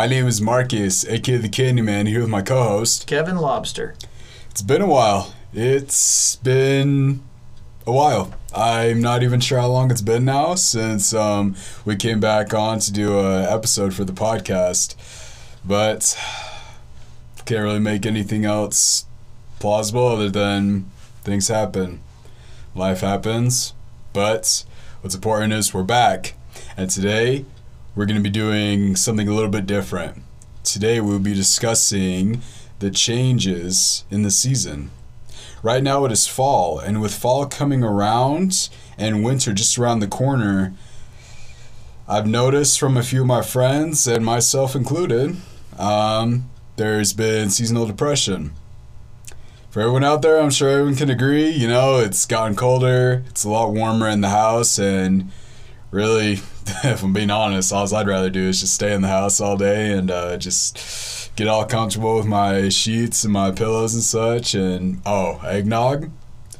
My name is Marcus, aka the Candyman, here with my co host. Kevin Lobster. It's been a while. It's been a while. I'm not even sure how long it's been now since um, we came back on to do a episode for the podcast, but can't really make anything else plausible other than things happen. Life happens, but what's important is we're back, and today we're going to be doing something a little bit different. Today we'll be discussing the changes in the season. Right now it is fall, and with fall coming around and winter just around the corner, I've noticed from a few of my friends and myself included, um, there's been seasonal depression. For everyone out there, I'm sure everyone can agree, you know, it's gotten colder, it's a lot warmer in the house, and really, if I'm being honest, all I'd rather do is just stay in the house all day and uh, just get all comfortable with my sheets and my pillows and such. And oh, eggnog,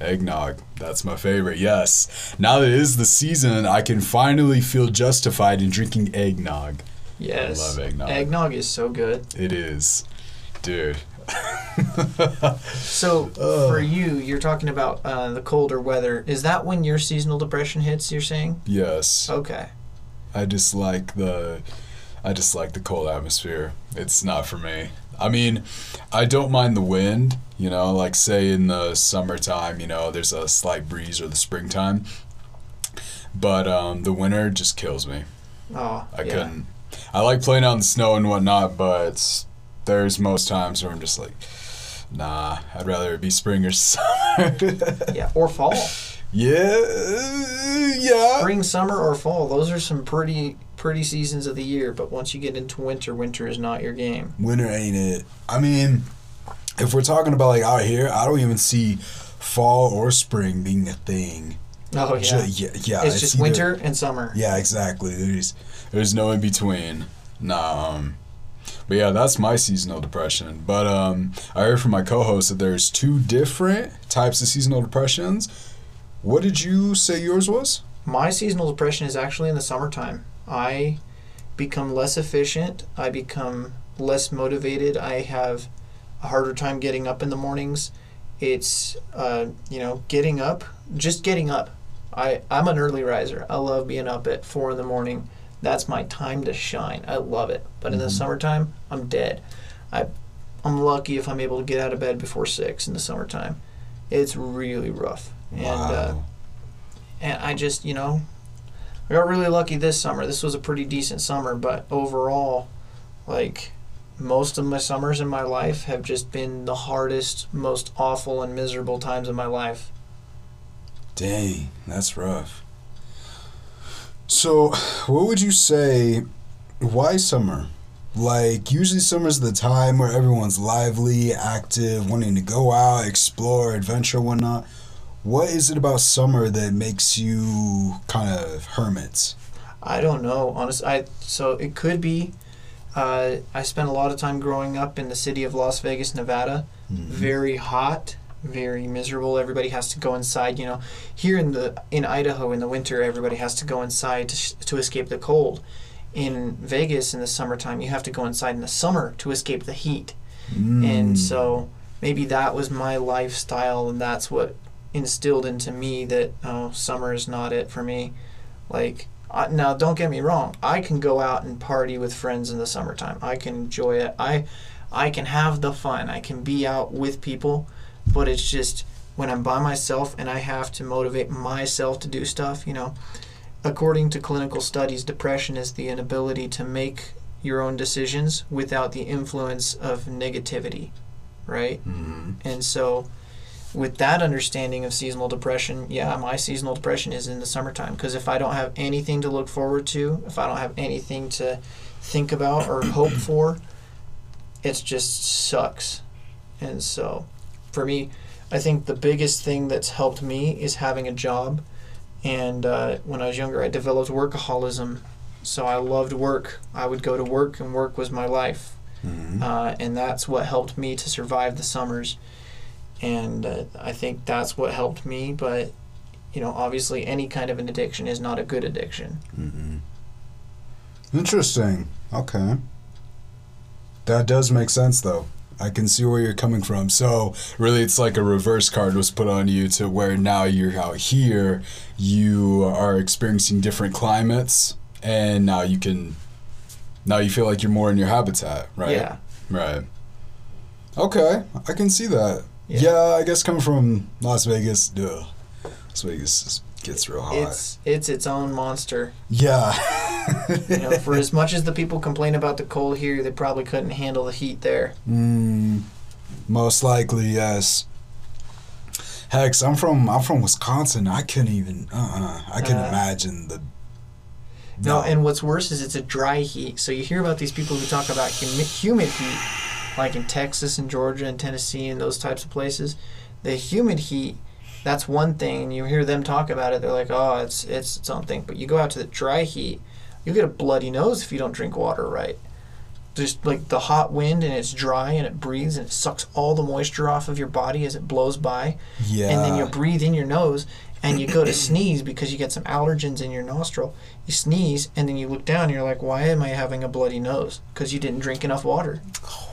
eggnog, that's my favorite. Yes, now that it is the season, I can finally feel justified in drinking eggnog. Yes. I love eggnog. Eggnog is so good. It is, dude. So for you, you're talking about uh, the colder weather. Is that when your seasonal depression hits? You're saying? yes. Okay. I just like the I just like the cold atmosphere. It's not for me. I mean, I don't mind the wind, you know, like say in the summertime, you know, there's a slight breeze or the springtime. But um, the winter just kills me. Oh, I yeah. couldn't. I like playing out in the snow and whatnot, but there's most times where I'm just like, nah, I'd rather it be spring or summer. Yeah, or fall. Yeah, yeah. Spring, summer, or fall. Those are some pretty pretty seasons of the year. But once you get into winter, winter is not your game. Winter ain't it. I mean, if we're talking about like out here, I don't even see fall or spring being a thing. Oh yeah. Ju- yeah, yeah, it's just either- winter and summer. Yeah, exactly. There's there's no in between. Nah. Um, but yeah, that's my seasonal depression. But um, I heard from my co-host that there's two different types of seasonal depressions. What did you say yours was? My seasonal depression is actually in the summertime. I become less efficient. I become less motivated. I have a harder time getting up in the mornings. It's uh, you know getting up, just getting up. I I'm an early riser. I love being up at four in the morning. That's my time to shine. I love it. But in the Mhm. summertime, I'm dead. I I'm lucky if I'm able to get out of bed before six in the summertime. It's really rough. And uh, and I just, you know, I got really lucky this summer. This was a pretty decent summer, but overall, like most of my summers in my life have just been the hardest, most awful and miserable times of my life. Dang, that's rough. So, what would you say? Why summer? Like, usually summer's the time where everyone's lively, active, wanting to go out, explore, adventure, whatnot. What is it about summer that makes you kind of hermits? I don't know, honestly. I so it could be. Uh, I spent a lot of time growing up in the city of Las Vegas, Nevada. Very hot, very miserable. Everybody has to go inside. You know, here in the in Idaho in the winter, everybody has to go inside to, sh- to escape the cold. In Vegas in the summertime, you have to go inside in the summer to escape the heat. Mm. And so maybe that was my lifestyle, and that's what instilled into me that oh, summer is not it for me. Like I, now, don't get me wrong. I can go out and party with friends in the summertime. I can enjoy it. I, I can have the fun. I can be out with people, but it's just when I'm by myself and I have to motivate myself to do stuff. You know, according to clinical studies, depression is the inability to make your own decisions without the influence of negativity, right? Mhm. And so, with that understanding of seasonal depression, yeah, my seasonal depression is in the summertime because if I don't have anything to look forward to, if I don't have anything to think about or hope for, it just sucks. And so, for me, I think the biggest thing that's helped me is having a job. And uh, when I was younger, I developed workaholism. So I loved work. I would go to work, and work was my life Mhm. uh, and that's what helped me to survive the summers. And uh, I think that's what helped me. But you know, obviously, any kind of an addiction is not a good addiction. Mhm. Interesting. Okay. That does make sense, though. I can see where you're coming from. So, really, it's like a reverse card was put on you to where now you're out here, you are experiencing different climates, and now you can, now you feel like you're more in your habitat, right? Yeah. Right. Okay, I can see that. Yeah. Yeah, I guess coming from Las Vegas, duh. Las Vegas is, gets real hot. It's it's its own monster. yeah. You know, for as much as the people complain about the cold here, they probably couldn't handle the heat there. Mm, most likely, yes. Hex, I'm from I'm from Wisconsin. I couldn't even uh uh I couldn't Uh. imagine the No, and what's worse is it's a dry heat. So you hear about these people who talk about humi- humid heat, like in Texas and Georgia and Tennessee and those types of places. The humid heat, that's one thing, and you hear them talk about it. They're like, "Oh, it's it's its own thing." But you go out to the dry heat, you get a bloody nose if you don't drink water right. Just like the hot wind and it's dry and it breathes and it sucks all the moisture off of your body as it blows by yeah. and then you breathe in your nose and you go to sneeze because you get some allergens in your nostril. You sneeze and then you look down and you're like, why am I having a bloody nose? Because you didn't drink enough water. Oh,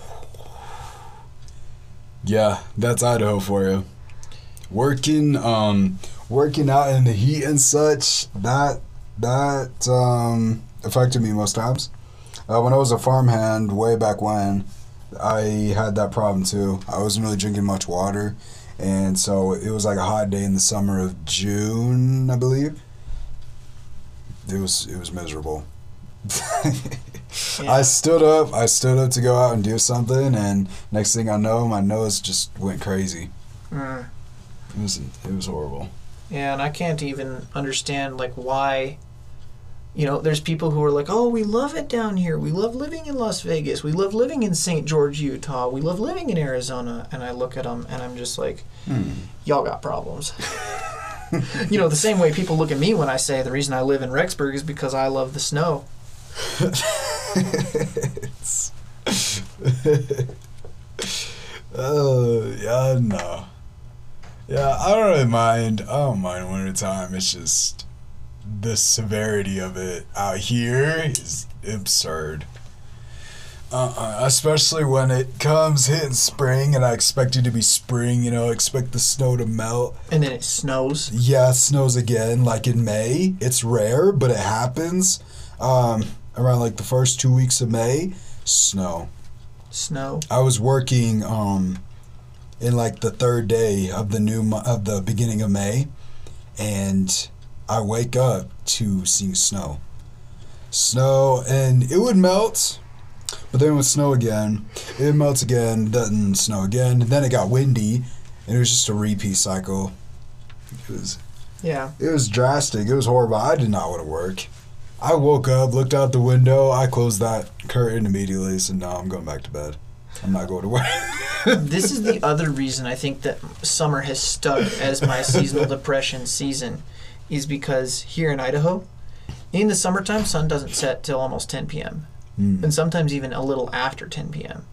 Yeah, that's Idaho for you. Working, um, working out in the heat and such. That that um, affected me most times. Uh, when I was a farmhand, way back when, I had that problem too. I wasn't really drinking much water, and so it was like a hot day in the summer of June, I believe. It was it was miserable. I stood up. I stood up to go out and do something, and next thing I know, my nose just went crazy. Mm. It was it was horrible. Yeah, and I can't even understand like why. You know, there's people who are like, "Oh, we love it down here. We love living in Las Vegas. We love living in St. George, Utah. We love living in Arizona." And I look at them and I'm just like, Hmm. "Y'all got problems." you know, the same way people look at me when I say the reason I live in Rexburg is because I love the snow. It's- oh yeah, no. Yeah, I don't really mind. I don't mind winter time. It's just the severity of it out here is absurd. Uh-uh. Especially when it comes hitting spring, and I expect it to be spring. You know, expect the snow to melt. And then it snows. Yeah, it snows again, like in May. It's rare, but it happens. Um, around like the first two weeks of May, snow. Snow. I was working um, in like the third day of the new mo- of the beginning of May, and I wake up to seeing snow. Snow, and it would melt, but then it would snow again. It melts again, then snow again. And Then it got windy, and it was just a repeat cycle. It was Yeah. it was drastic. It was horrible. I did not want to work. I woke up, looked out the window, I closed that curtain immediately, said, now I'm going back to bed. I'm not going to work. this is the other reason I think that summer has stuck as my seasonal depression season, is because here in Idaho, in the summertime, sun doesn't set till almost 10 p.m. Mm, and sometimes even a little after 10 p.m.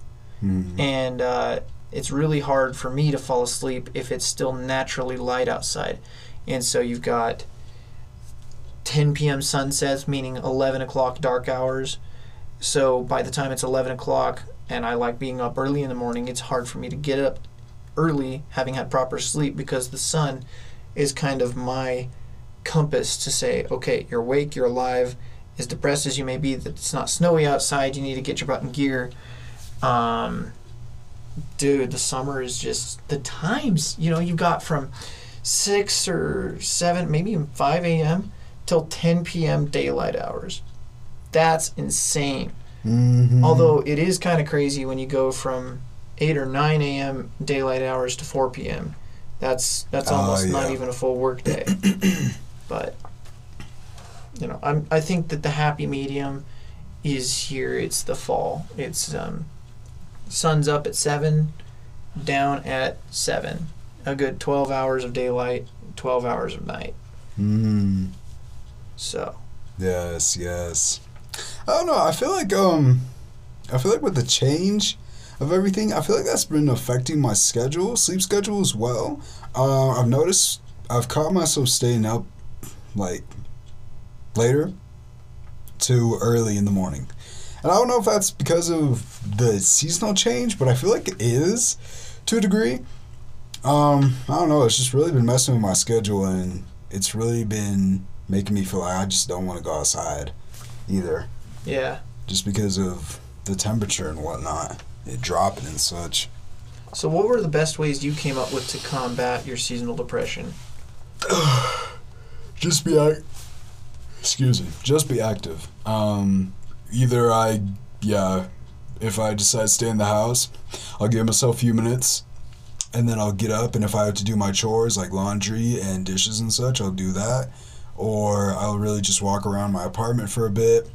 mm, And uh, it's really hard for me to fall asleep if it's still naturally light outside. And so you've got 10 p.m. sunsets, meaning 11 o'clock dark hours. So by the time it's 11 o'clock and I like being up early in the morning, it's hard for me to get up early having had proper sleep because the sun is kind of my compass to say, okay, you're awake, you're alive. As depressed as you may be that it's not snowy outside, you need to get your butt in gear. Um, dude, the summer is just the times. You know, you've got from six or seven, maybe even five a.m. till ten p.m. daylight hours. That's insane. mhm. Although it is kind of crazy when you go from eight or nine a.m. daylight hours to four p.m. That's that's Oh, almost not yeah. even a full work day. but you know, I'm I think that the happy medium is here. It's the fall. It's um, sun's up at seven, down at seven. A good twelve hours of daylight, twelve hours of night. Mm, So yes, yes. I don't know. I feel like um, I feel like with the change of everything, I feel like that's been affecting my schedule, sleep schedule as well. Uh, I've noticed I've caught myself staying up like later too early in the morning. And I don't know if that's because of the seasonal change, but I feel like it is to a degree. Um, I don't know. It's just really been messing with my schedule, and it's really been making me feel like I just don't want to go outside either, Yeah. just because of the temperature and whatnot, it dropping and such. So, what were the best ways you came up with to combat your seasonal depression? just be act- excuse me just be active um either i yeah if i decide to stay in the house i'll give myself a few minutes and then i'll get up and if i have to do my chores like laundry and dishes and such i'll do that or i'll really just walk around my apartment for a bit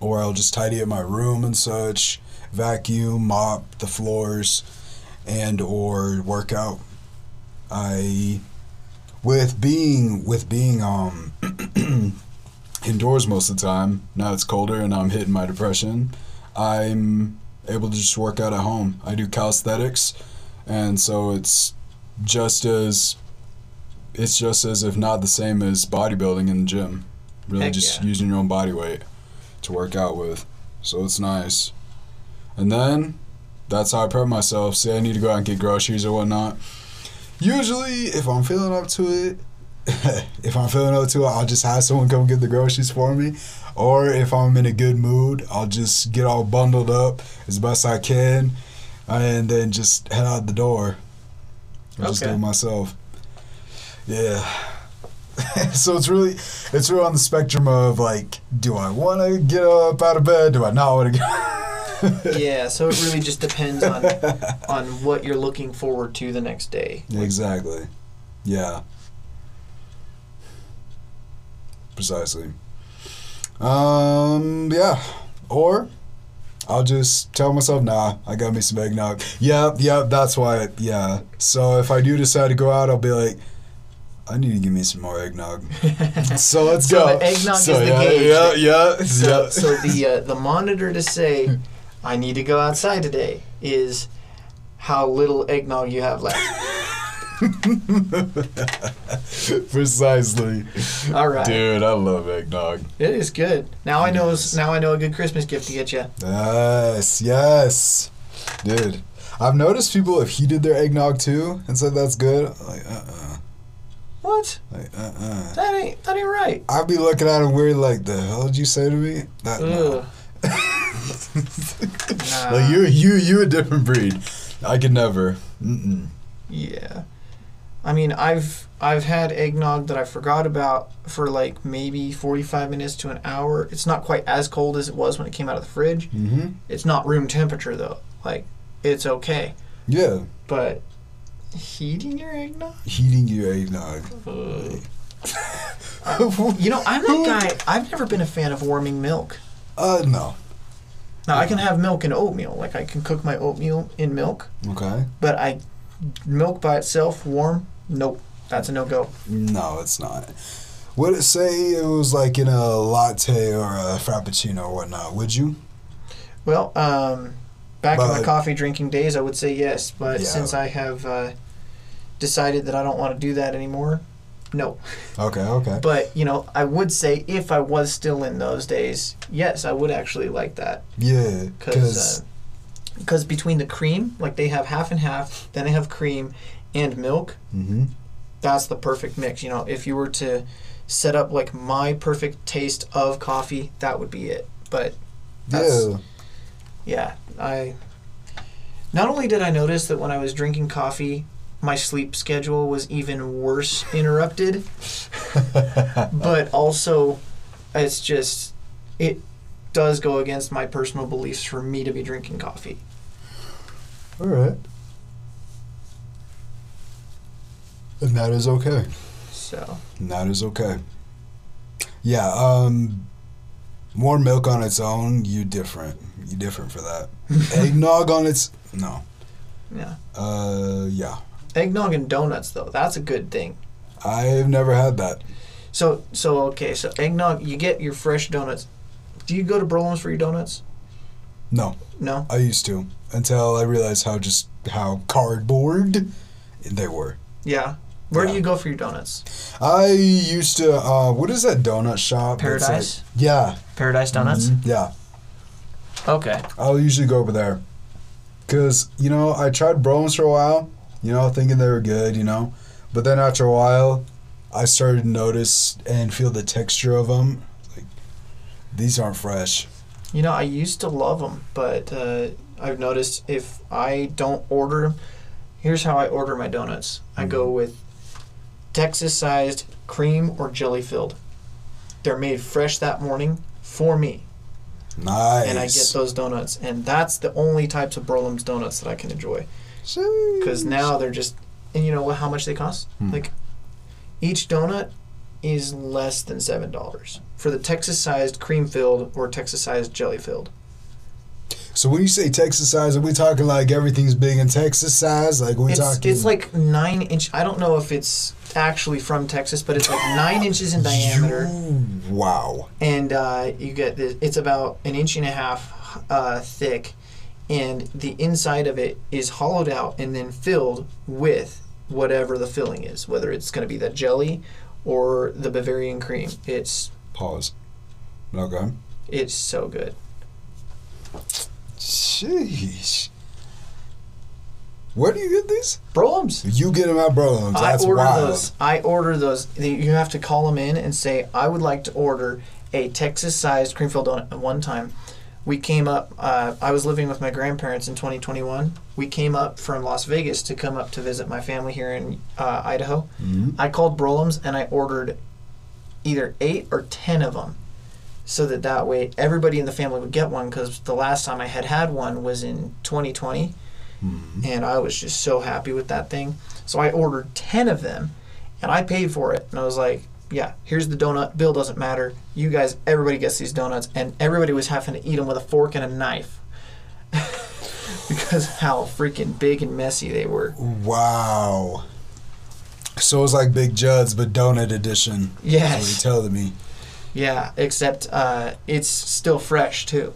or i'll just tidy up my room and such vacuum mop the floors and or work out. I with being with being um indoors most of the time now it's colder and i'm hitting my depression i'm able to just work out at home. I do calisthenics and so it's just as it's just as if not the same as bodybuilding in the gym really Heck just yeah. using your own body weight to work out with so it's nice and then that's how i prep myself say i need to go out and get groceries or whatnot Usually, if I'm feeling up to it, if I'm feeling up to it, I'll just have someone come get the groceries for me. Or if I'm in a good mood, I'll just get all bundled up as best I can and then just head out the door. I'll just do it myself. Yeah. so it's really it's really on the spectrum of like, do I want to get up out of bed? Do I not want to get? yeah, so it really just depends on on what you're looking forward to the next day. Exactly. Yeah. Precisely. Um. Yeah. Or I'll just tell myself, nah, I got me some eggnog. Yep. Yep. That's why. Yeah. So if I do decide to go out, I'll be like. I need to give me some more eggnog. So let's So go. the eggnog so, is the yeah, gauge Yeah, yeah, So, yeah. so the uh, the monitor to say, I need to go outside today is how little eggnog you have left. Precisely. All right, Dude, I love eggnog. it is good. Now I know Yes. now I know a good Christmas gift to get you. Yes, yes. Dude, I've noticed people have heated their eggnog too and said that's good. Like, uh uh What? Like, uh uh That ain't that ain't right. I'd be looking at him weird, like, the hell did you say to me? That, no. Nah. like, you, you, you a different breed. I could never. Mm-mm. Yeah. I mean, I've I've had eggnog that I forgot about for like maybe 45 minutes to an hour. It's not quite as cold as it was when it came out of the fridge. Mm-hmm. It's not room temperature though. Like it's okay. Yeah. But heating your eggnog? Heating your eggnog. Ugh. You know, I'm that guy. I've never been a fan of warming milk. Uh, no. Now I can have milk and oatmeal. Like I can cook my oatmeal in milk, Okay. but I milk by itself warm. Nope, that's a no go. No, it's not. Would it say it was like in a latte or a frappuccino or whatnot? Would you? Well, um, back in my coffee drinking days, I would say yes, but Yeah. since I have uh, decided that I don't want to do that anymore, no. Okay, okay. But you know, I would say if I was still in those days, yes, I would actually like that Yeah, because because because between the cream, like they have half and half, then they have cream and milk. hmm That's the perfect mix. You know, if you were to set up like my perfect taste of coffee, that would be it. But that's yeah, yeah, I not only did I notice that when I was drinking coffee, my sleep schedule was even worse interrupted, but also it's just it does go against my personal beliefs for me to be drinking coffee. all right, and that is okay. So And that is okay. Yeah, um, more milk on its own, you different. You different for that. Eggnog on its no. yeah, Uh, yeah, eggnog and donuts though that's a good thing. I've never had that. So so okay, so eggnog you get your fresh donuts. Do you go to Broulim's for your donuts? No, No. I used to until I realized how just how cardboard they were. Yeah. Where Yeah. do you go for your donuts? I used to. Uh, what is that donut shop? that's like- Paradise? yeah. Paradise Donuts. Mhm, Yeah. Okay. I'll usually go over there. Cause you know I tried Broms for a while, you know, thinking they were good, you know, but then after a while, I started to notice and feel the texture of them. Like these aren't fresh. You know, I used to love them, but uh, I've noticed if I don't order, here's how I order my donuts. I go with Texas-sized cream or jelly filled. They're made fresh that morning for me, Nice. and I get those donuts, and that's the only types of Broulim's donuts that I can enjoy. Because now they're just, and you know what? How much they cost? Hmm. Like, each donut is less than seven dollars for the Texas-sized cream-filled or Texas-sized jelly-filled. So when you say Texas size, are we talking like everything's big in Texas size? Like we it's, talking? it's like nine inch. I don't know if it's actually from Texas, but it's like nine inches in diameter, You- wow. and uh, you get this. It's about an inch and a half uh, thick, and the inside of it is hollowed out and then filled with whatever the filling is, whether it's going to be the jelly or the Bavarian cream. It's Pause. Okay. it's so good. Sheesh. Where do you get these? Broulim's. You get them at Bro's. I That's order wild. those. I order those. You have to call them in and say, I would like to order a Texas-sized cream-filled donut. At one time, we came up. Uh, I was living with my grandparents in 2021. We came up from Las Vegas to come up to visit my family here in uh, Idaho. Mhm. I called Broulim's and I ordered either eight or ten of them, so that that way everybody in the family would get one. Because the last time I had had one was in 2020 Mhm. and I was just so happy with that thing. So I ordered 10 of them and I paid for it. And I was like, yeah, here's the donut. Bill doesn't matter. You guys, everybody gets these donuts. And everybody was having to eat them with a fork and a knife because how freaking big and messy they were. Wow. So it was like Big Judd's, but donut edition. That's what Yes. you're telling me. Yeah, except uh, it's still fresh too.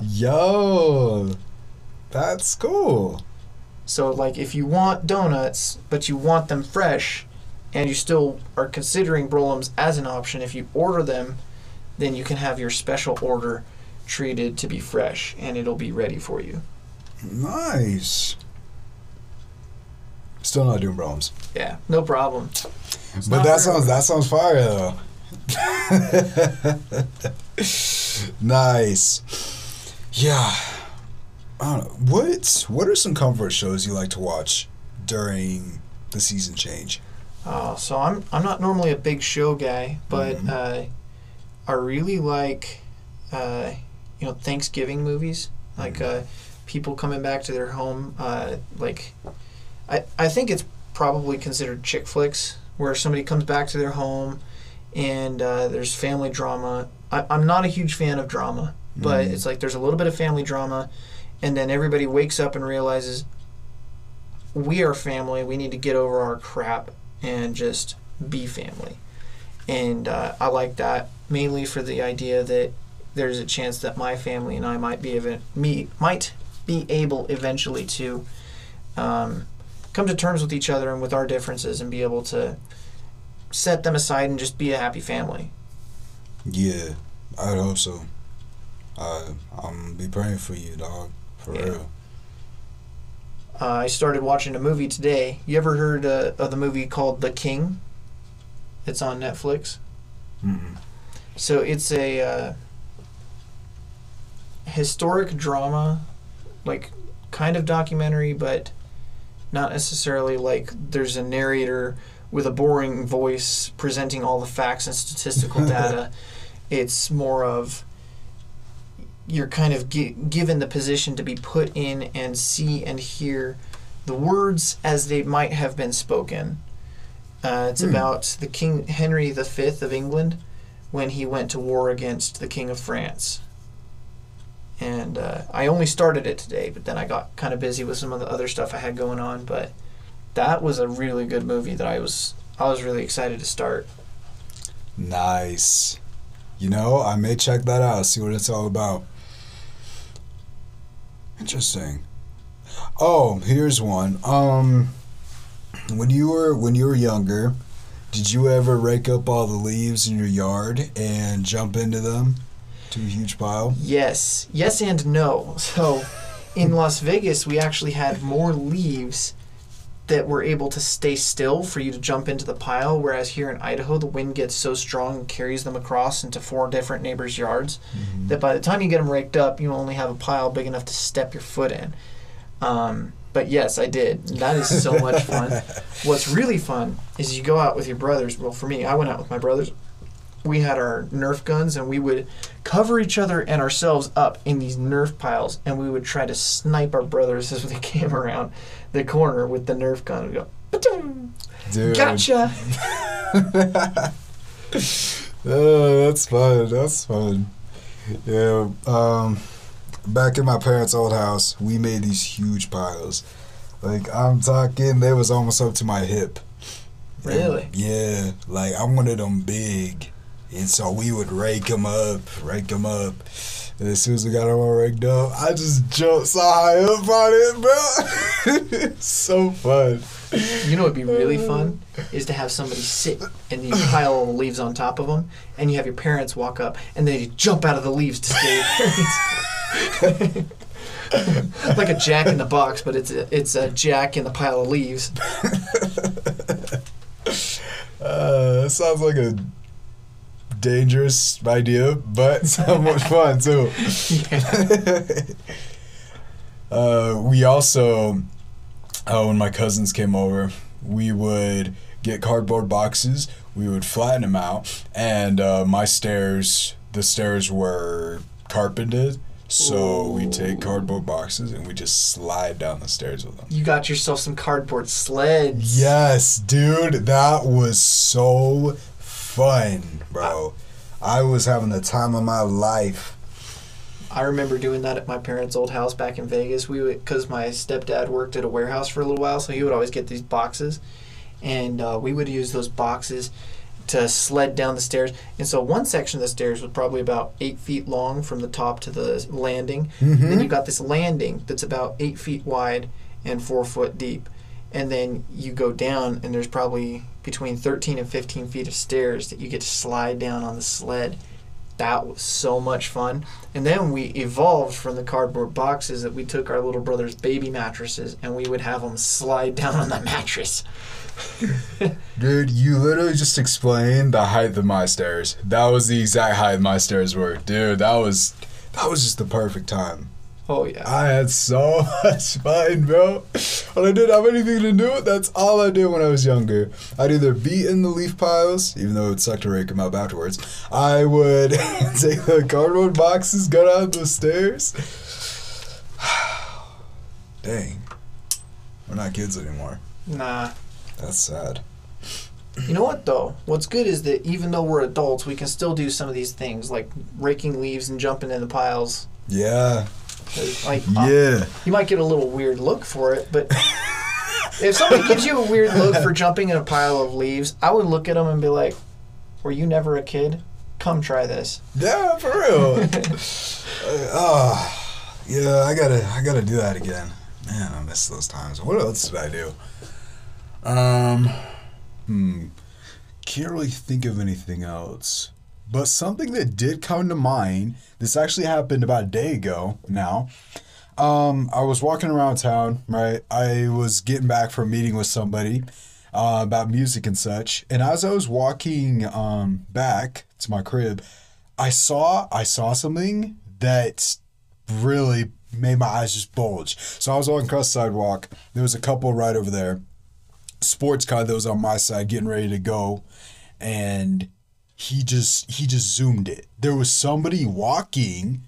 Yo, that's cool. So, like, if you want donuts, but you want them fresh, and you still are considering Broulim's as an option, if you order them, then you can have your special order treated to be fresh, and it'll be ready for you. Nice. Still not doing Broms. Yeah, no problem. It's But that sounds that sounds fire though. nice. Yeah. I don't know. What what are some comfort shows you like to watch during the season change? Uh, so I'm I'm not normally a big show guy, but Mhm. uh, I really like uh, you know Thanksgiving movies, like uh, people coming back to their home. Uh, like I I think it's probably considered chick flicks, where somebody comes back to their home and uh, there's family drama. I, I'm not a huge fan of drama, but Mhm. it's like there's a little bit of family drama, and then everybody wakes up and realizes we are family. We need to get over our crap and just be family. And uh, I like that mainly for the idea that there's a chance that my family and I might be event- me might be able eventually to um, come to terms with each other and with our differences and be able to set them aside and just be a happy family. Yeah, I would hope so. Uh, I'm be praying for you, dog. For Yeah. real. Uh, I started watching a movie today. You ever heard uh, of the movie called The King? It's on Netflix. Mm-mm. So it's a uh, historic drama, like kind of documentary, but not necessarily like there's a narrator with a boring voice presenting all the facts and statistical data. It's more of you're kind of gi- given the position to be put in and see and hear the words as they might have been spoken. Uh, it's Hmm. about the King Henry V of England when he went to war against the King of France. And uh, I only started it today, but then I got kind of busy with some of the other stuff I had going on. But that was a really good movie that I was I was really excited to start. Nice. You know, I may check that out, see what it's all about. Interesting. Oh, here's one. Um when you were when you were younger, did you ever rake up all the leaves in your yard and jump into them to a huge pile? Yes, yes, and no. So, in Las Vegas, we actually had more leaves that were able to stay still for you to jump into the pile. Whereas here in Idaho, the wind gets so strong and carries them across into four different neighbors' yards that by the time you get them raked up, you only have a pile big enough to step your foot in. Um, but yes, I did. That is so much fun. What's really fun is you go out with your brothers. Well, for me, I went out with my brothers. We had our Nerf guns, and we would cover each other and ourselves up in these Nerf piles, and we would try to snipe our brothers as they came around the corner with the Nerf gun. and go, "Ba-dum, Dude. gotcha. Oh, that's fun. That's fun. Yeah. Um, back in my parents' old house, we made these huge piles. Like I'm talking, they was almost up to my hip. Really? Yeah. Like I wanted them big, and so we would rake them up, rake them up. And as soon as we got them all raked up, I just jumped so high up on it, bro. it's so fun. You know what'd be really fun is to have somebody sit and you pile all the leaves on top of them, and you have your parents walk up and they jump out of the leaves to stay. like a jack in the box, but it's a, it's a jack in the pile of leaves. Uh, that sounds like a dangerous idea, but so much fun too. uh, we also, uh, when my cousins came over, we would get cardboard boxes. We would flatten them out, and uh, my stairs, the stairs were carpeted. So we take cardboard boxes and we just slide down the stairs with them. You got yourself some cardboard sleds. Yes, dude, that was so fun, bro. I was having the time of my life. I remember doing that at my parents' old house back in Vegas. We would, because my stepdad worked at a warehouse for a little while, so he would always get these boxes, and uh, we would use those boxes to sled down the stairs. And so one section of the stairs was probably about eight feet long from the top to the landing. And then you got this landing that's about eight feet wide and four foot deep. And then you go down, and there's probably between 13 and 15 feet of stairs that you get to slide down on the sled. That was so much fun. And then we evolved from the cardboard boxes that we took our little brother's baby mattresses and we would have them slide down on the mattress. Dude, you literally just explained the height of my stairs. That was the exact height my stairs were. Dude, that was that was just the perfect time. Oh, yeah. I had so much fun, bro. When I didn't have anything to do, that's all I did when I was younger. I'd either be in the leaf piles, even though it sucked to rake them up afterwards. I would take the cardboard boxes, go down the stairs. Dang. We're not kids anymore. Nah. That's sad. You know what, though? What's good is that even though we're adults, we can still do some of these things like raking leaves and jumping in the piles. Yeah. Like, uh, Yeah. you might get a little weird look for it, but if somebody gives you a weird look for jumping in a pile of leaves, I would look at them and be like, "Were you never a kid? Come try this." Yeah, for real. uh, oh, yeah, I gotta, I gotta do that again. Man, I miss those times. What else did I do? Um, hmm, can't really think of anything else. But something that did come to mind. This actually happened about a day ago. Now, um, I was walking around town. Right, I was getting back from meeting with somebody. Uh, about music and such, and as I was walking um, back to my crib, I saw I saw something that really made my eyes just bulge. So I was across the sidewalk. There was a couple right over there. Sports car that was on my side getting ready to go, and he just he just zoomed it. There was somebody walking,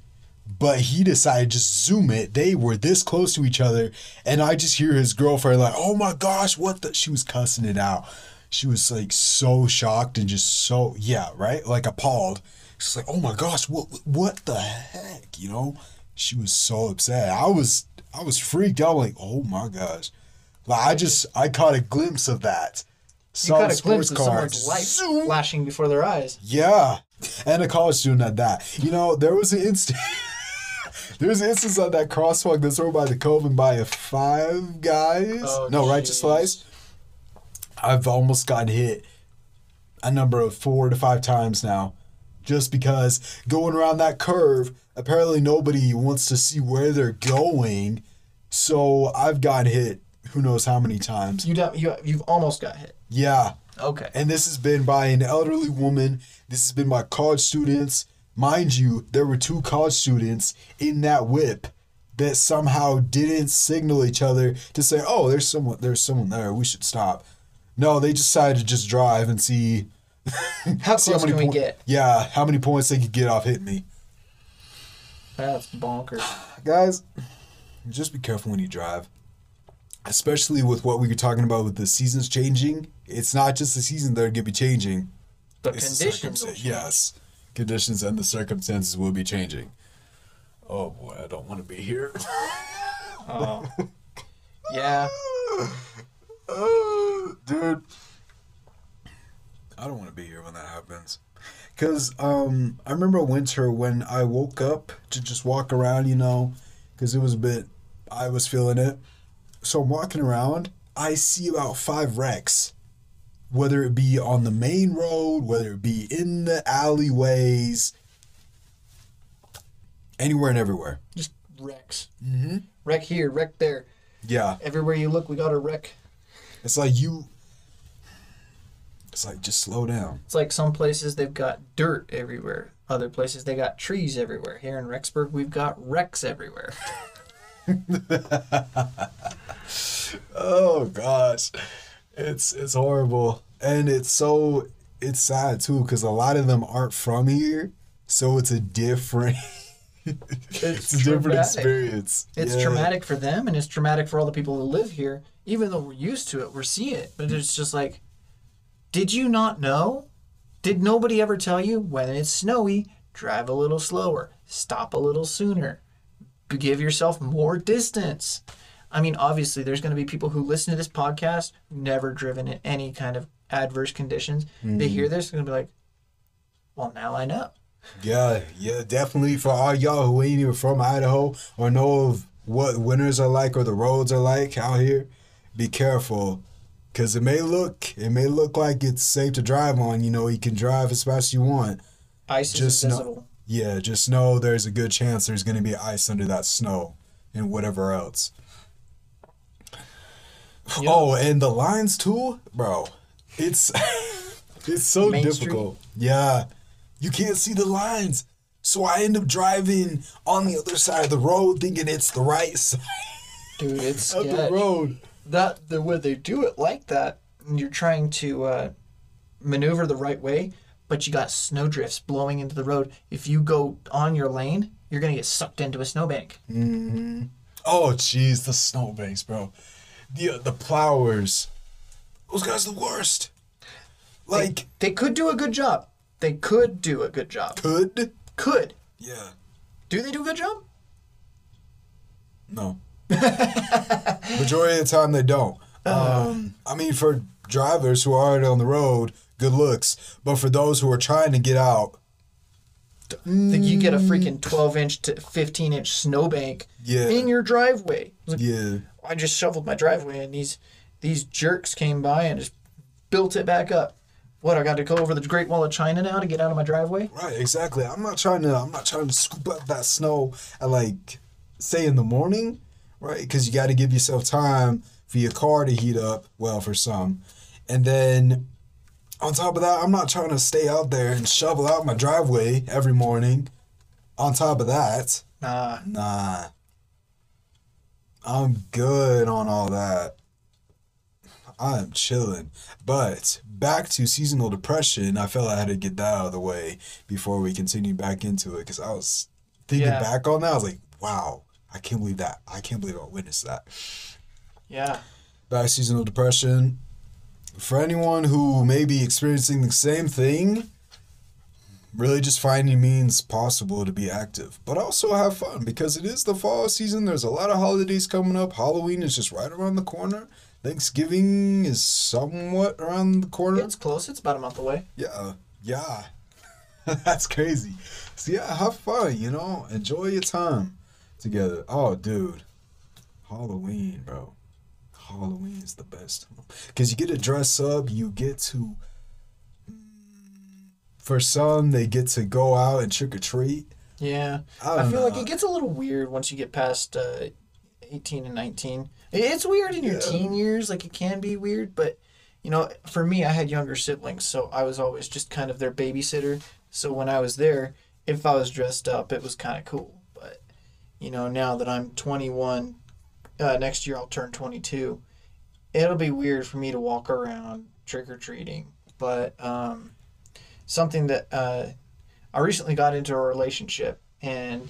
but he decided just zoom it. They were this close to each other, and I just hear his girlfriend like, "Oh my gosh, what the?" She was cussing it out. She was like so shocked and just so yeah, right, like appalled. She's like, "Oh my gosh, what what the heck?" You know, she was so upset. I was I was freaked out. Like, oh my gosh, like I just I caught a glimpse of that. You Saw got the a glimpse of sports car someone's just life zoom. flashing before their eyes. Yeah, and a college student at that. You know, there was an instant. there was an instance on that crosswalk that's over by the Cove and by a Five Guys. Oh, no, Righteous jeez. Slice. I've almost gotten hit a number of four to five times now. Just because going around that curve, apparently nobody wants to see where they're going. So I've gotten hit who knows how many times. You don't, you you've almost got hit. Yeah. Okay. And this has been by an elderly woman. This has been by college students. Mind you, there were two college students in that whip that somehow didn't signal each other to say, "Oh, there's someone there's someone there. We should stop." No, they decided to just drive and see How see close can we get? Yeah, how many points they could get off hitting me. That's bonkers. Guys, just be careful when you drive. Especially with what we were talking about with the seasons changing. It's not just the season that are gonna be changing. But It's the conditions. circumstan- Yes. Conditions and the circumstances will be changing. Oh boy, I don't want to be here. Oh. Yeah. Dude. I don't want to be here when that happens. Cause um I remember winter when I woke up to just walk around, you know, cuz it was a bit I was feeling it. So I'm walking around, I see about 5 wrecks. Whether it be on the main road, whether it be in the alleyways, anywhere and everywhere. Just wrecks. Mm-hmm. Wreck here, wreck there. Yeah. Everywhere you look, we got a wreck. It's like you. It's like just slow down. It's like some places they've got dirt everywhere. Other places they got trees everywhere. Here in Rexburg, we've got wrecks everywhere. Oh gosh, it's it's horrible, and it's so it's sad too because a lot of them aren't from here, so it's a different. it's, a different traumatic. experience. It's Yeah. traumatic for them and it's traumatic for all the people who live here. Even though we're used to it, we're seeing it. But it's just like, did you not know? Did nobody ever tell you when it's snowy, drive a little slower, stop a little sooner, give yourself more distance? I mean, obviously, there's going to be people who listen to this podcast, never driven in any kind of adverse conditions. They hear mm-hmm. this, and going to be like, well, now I know. Yeah, yeah, definitely for all y'all who ain't even from Idaho or know of what winters are like or the roads are like out here, be careful. Cause it may look it may look like it's safe to drive on, you know, you can drive as fast as you want. Ice is invisible. know, yeah, just know there's a good chance there's gonna be ice under that snow and whatever else. Yeah. Oh, and the lines too, bro. It's it's so Main difficult. Yeah, you can't see the lines, so I end up driving on the other side of the road, thinking it's the right side Dude, it's of the road. that the way they do it like that and you're trying to uh, maneuver the right way but you got snowdrifts blowing into the road if you go on your lane you're gonna get sucked into a snowbank Oh, jeez, the snowbanks, bro. The the plowers, those guys are the worst. Like they could do a good job they could do a good job could, could yeah, do they do a good job no. Majority of the time they don't. Um, I mean, for drivers who are already on the road, good looks. But for those who are trying to get out, Think you get a freaking mm. 12 inch to 15 inch snowbank Yeah. in your driveway It's like, yeah, I just shoveled my driveway and these these jerks came by and just built it back up. What I got to go over the Great Wall of China now to get out of my driveway? right, exactly. I'm not trying to. I'm not trying to scoop up that snow at like, say in the morning, right? Because you got to give yourself time for your car to heat up. Well, for some, and then on top of that, I'm not trying to stay out there and shovel out my driveway every morning. On top of that, Nah, Nah. I'm good on all that. I'm chilling. But back to seasonal depression, I felt I had to get that out of the way before we continue back into it because I was thinking Yeah. back on that. I was like, wow, I can't believe that. I can't believe I witnessed that. yeah. Back to seasonal depression. For anyone who may be experiencing the same thing, really just finding means possible to be active, but also have fun because it is the fall season. There's a lot of holidays coming up. Halloween is just right around the corner. Thanksgiving is somewhat around the corner. It's close. It's about a month away. Yeah, uh, yeah. That's crazy. So yeah, have fun, you know, enjoy your time together. Oh, dude, Halloween, bro. Halloween is the best because you get to dress up. You get to. For some, they get to go out and trick or treat. Yeah, I I, feel like it gets a little weird once you get past uh, eighteen and nineteen. It's weird in your Yeah. teen years, like it can be weird, but you know, for me, I had younger siblings, so I was always just kind of their babysitter. So when I was there, if I was dressed up, it was kind of cool. But you know, now that I'm 21, uh, next year I'll turn 22. It'll be weird for me to walk around trick or treating, but um, something that uh, I recently got into a relationship, and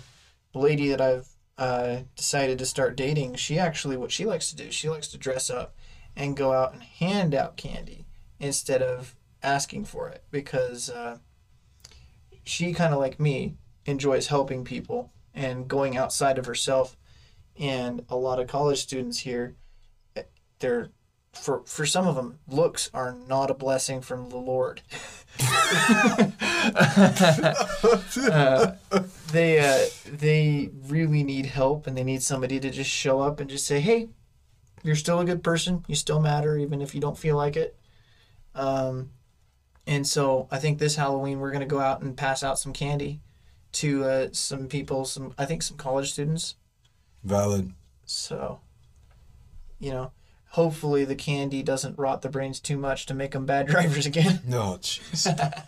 the lady that I've uh, decided to start dating, she actually what she likes to do, she likes to dress up and go out and hand out candy instead of asking for it because uh, she kind of like me enjoys helping people and going outside of herself. And a lot of college students here, eh, they're for for some of them, looks are not a blessing from the Lord. Uh, they uh, they really need help and they need somebody to just show up and just say, "Hey, you're still a good person. You still matter, even if you don't feel like it." Um, and so I think this Halloween we're gonna go out and pass out some candy to uh, some people, some I think some college students. Valid. So, you know, hopefully the candy doesn't rot the brains too much to make them bad drivers again. No, jeez.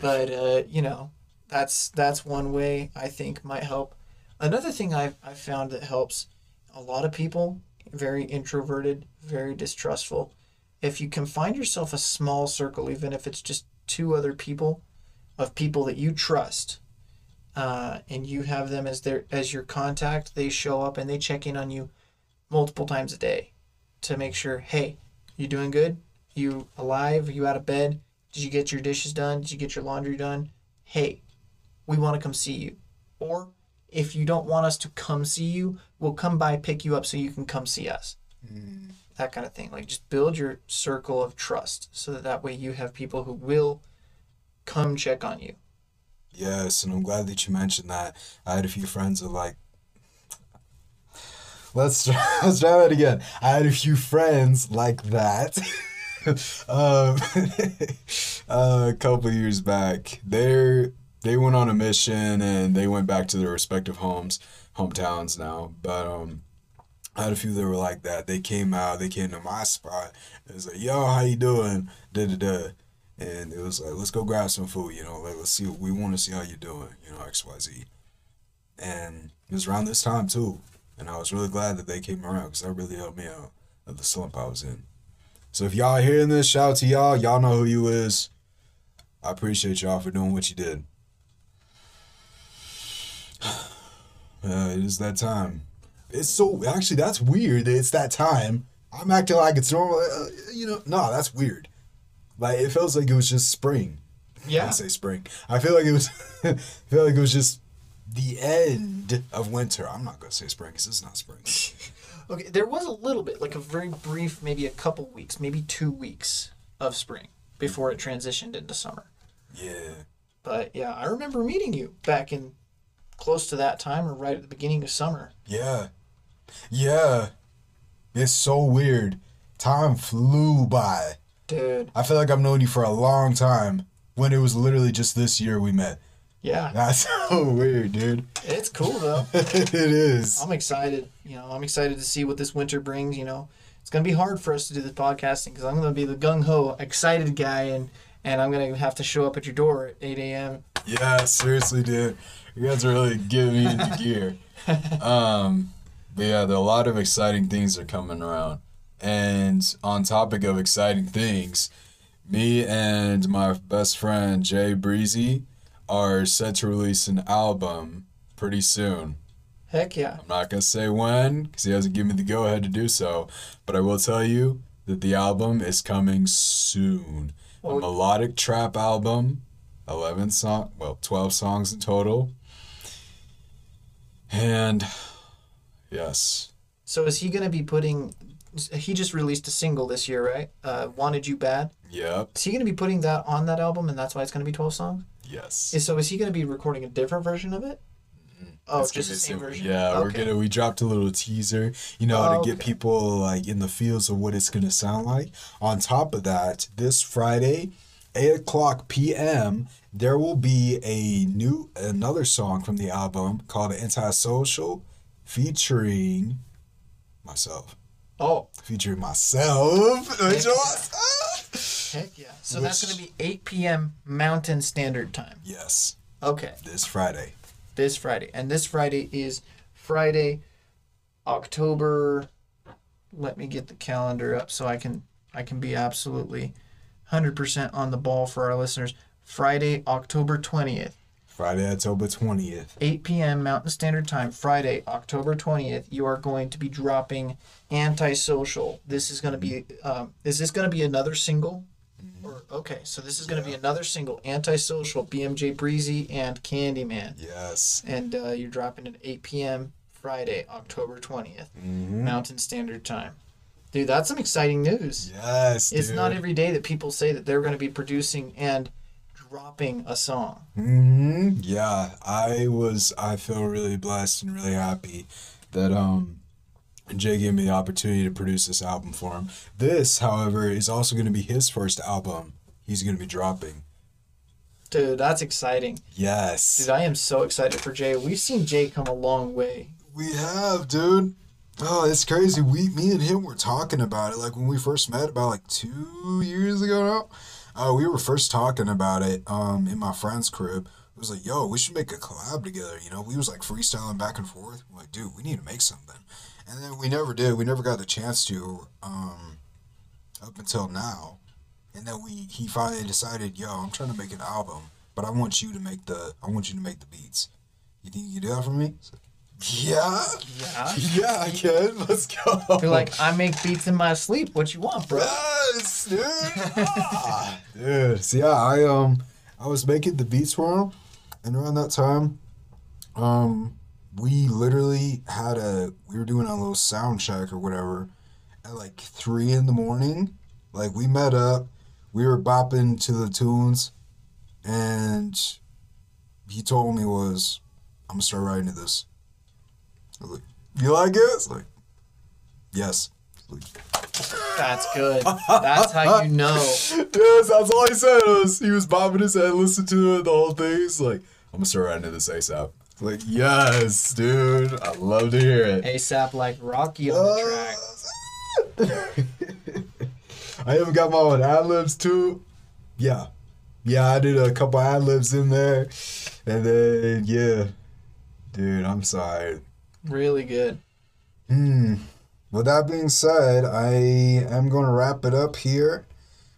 but uh, you know that's that's one way i think might help another thing I've, I've found that helps a lot of people very introverted very distrustful if you can find yourself a small circle even if it's just two other people of people that you trust uh, and you have them as their as your contact they show up and they check in on you multiple times a day to make sure hey you doing good you alive are you out of bed did you get your dishes done? Did you get your laundry done? Hey, we want to come see you. Or if you don't want us to come see you, we'll come by, pick you up so you can come see us. That kind of thing. Like just build your circle of trust so that that way you have people who will come check on you. Yes, and I'm glad that you mentioned that. I had a few friends that like. Let's try, let's try that again. I had a few friends like that. um, a couple years back, they they went on a mission and they went back to their respective homes, hometowns now. But um, I had a few that were like that. They came out, they came to my spot. It was like, "Yo, how you doing?" Da da da. And it was like, let's go grab some food, you know, like let's see we want to see how you're doing, you know, XYZ. And it was around this time too. And I was really glad that they came around because that really helped me out of the slump I was in. So if y'all hearing this, shout out to y'all. Y'all know who you is. I appreciate y'all for doing what you did. Uh, it is that time. It's so actually that's weird. It's that time. I'm acting like it's normal. Uh, you know, no, that's weird. Like it feels like it was just spring. Yeah. I say spring. I feel like it was. I feel like it was just the end of winter. I'm not gonna say spring because it's not spring. Okay, there was a little bit, like a very brief, maybe a couple weeks, maybe two weeks of spring before it transitioned into summer. Yeah. But yeah, I remember meeting you back in close to that time or right at the beginning of summer. Yeah. Yeah. It's so weird. Time flew by. Dude, I feel like I've known you for a long time when it was literally just this year we met. yeah, That's so weird, dude. it's cool though. it is. I'm excited. You know, I'm excited to see what this winter brings. You know, it's gonna be hard for us to do the podcasting because I'm gonna be the gung ho, excited guy, and and I'm gonna have to show up at your door at 8 a.m. Yeah, seriously, dude. You guys are really giving me into gear. Um, but yeah, there are a lot of exciting things are coming around. And on topic of exciting things, me and my best friend Jay Breezy are set to release an album pretty soon. Heck yeah. I'm not gonna say when because he hasn't given me the go ahead to do so, but I will tell you that the album is coming soon. A melodic trap album, eleven song, well, twelve songs in total, and yes, So is he gonna be putting? He just released a single this year, right? Uh, "Wanted You Bad." yep, Is he gonna be putting that on that album, and that's why it's gonna be 12 songs? yes. Is- So is he gonna be recording a different version of it? Oh, It's just the same version. Yeah, we're gonna we dropped a little teaser, you know, Oh, to get okay. people like in the feels of what it's gonna sound like. On top of that, this Friday, eight o'clock p.m., there will be a new another song from the album called "Antisocial," featuring myself, Oh, featuring myself. Heck Which was- ah. heck yeah! So that's gonna be 8 p.m. Mountain Standard Time. yes, Okay, this Friday. this Friday, and this Friday is Friday, October. Let me get the calendar up so I can I can be absolutely 100% on the ball for our listeners. Friday, October 20th. Friday, October twentieth. 8 p.m. Mountain Standard Time, Friday, October 20th, you are going to be dropping Antisocial. This is going to be, um, is this going to be another single? Or, okay, so this is going to be another single, Antisocial, BMJ Breezy, and Candyman. Yes. And uh, you're dropping at 8 p.m. Friday, October 20th, Mhm. Mountain Standard Time. Dude, that's some exciting news. Yes. It's not every day that people say that they're going to be producing and dropping a song. hmm Yeah, I was. I feel really blessed and really happy that um, Jay gave me the opportunity to produce this album for him. This, however, is also going to be his first album. He's going to be dropping. Dude, that's exciting. Yes, Dude, I am so excited for Jay. We've seen Jay come a long way. we have, dude. Oh, it's crazy. We, me and him were talking about it like when we first met about like two years ago now. Uh, we were first talking about it um in my friend's crib. It was like, yo, we should make a collab together. You know, we was like freestyling back and forth. We're like, dude, we need to make something. And then we never did. We never got the chance to um up until now. And then we he finally decided, yo, I'm trying to make an album, but I want you to make the I want you to make the beats. You think you can do that for me? Yeah. Yeah. Yeah, I can. Let's go. You're like, I make beats in my sleep. What you want, bro? Yes, dude. Ah, dude. So yeah, I um I was making the beats for him, and around that time, um, we literally had a we were doing a little sound check or whatever at like three in the morning. Like we met up, we were bopping to the tunes, and he told me was I'm gonna start writing to this. I was like, you like it? It's like, yes. Like, That's good. That's how you know. Yes, that's all he said. Was, he was bobbing his head, listening to it, the whole thing. He's like, I'm gonna start writing this ASAP. It's Like, yes, dude. I love to hear it. ASAP like Rocky on the track. I even got my own ad libs too. Yeah. Yeah, I did a couple ad libs in there. And then, yeah. Dude, I'm sorry. Really good. Hmm. With that being said, I am going to wrap it up here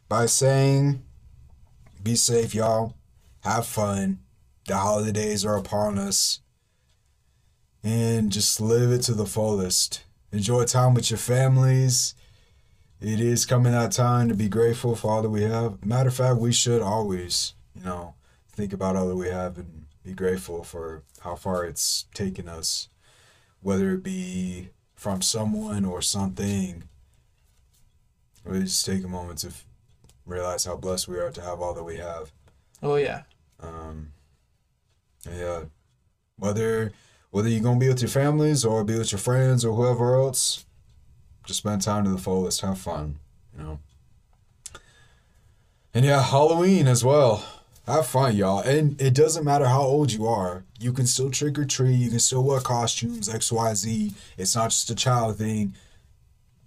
by saying be safe, y'all. Have fun. The holidays are upon us. And just live it to the fullest. Enjoy time with your families. It is coming that time to be grateful for all that we have. Matter of fact, we should always, you know, think about all that we have and be grateful for how far it's taken us whether it be from someone or something. We just take a moment to realize how blessed we are to have all that we have. Oh yeah. Um, yeah, whether whether you're gonna be with your families or be with your friends or whoever else, just spend time to the fullest. Have fun, you know. And yeah, Halloween as well. Have fun, y'all. And it doesn't matter how old you are. You can still trick or treat. You can still wear costumes, X, Y, Z. It's not just a child thing.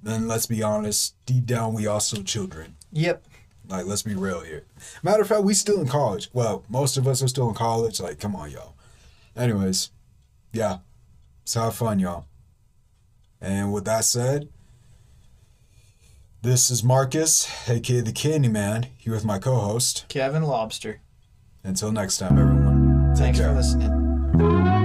Then let's be honest. Deep down, we are still children. Yep. Like, let's be real here. Matter of fact, we still in college. Well, most of us are still in college. Like, come on, y'all. Anyways, yeah. So have fun, y'all. And with that said, this is Marcus, aka the Candyman, here with my co-host. Kevin Lobster. Until next time, everyone. Take Thanks care. for listening.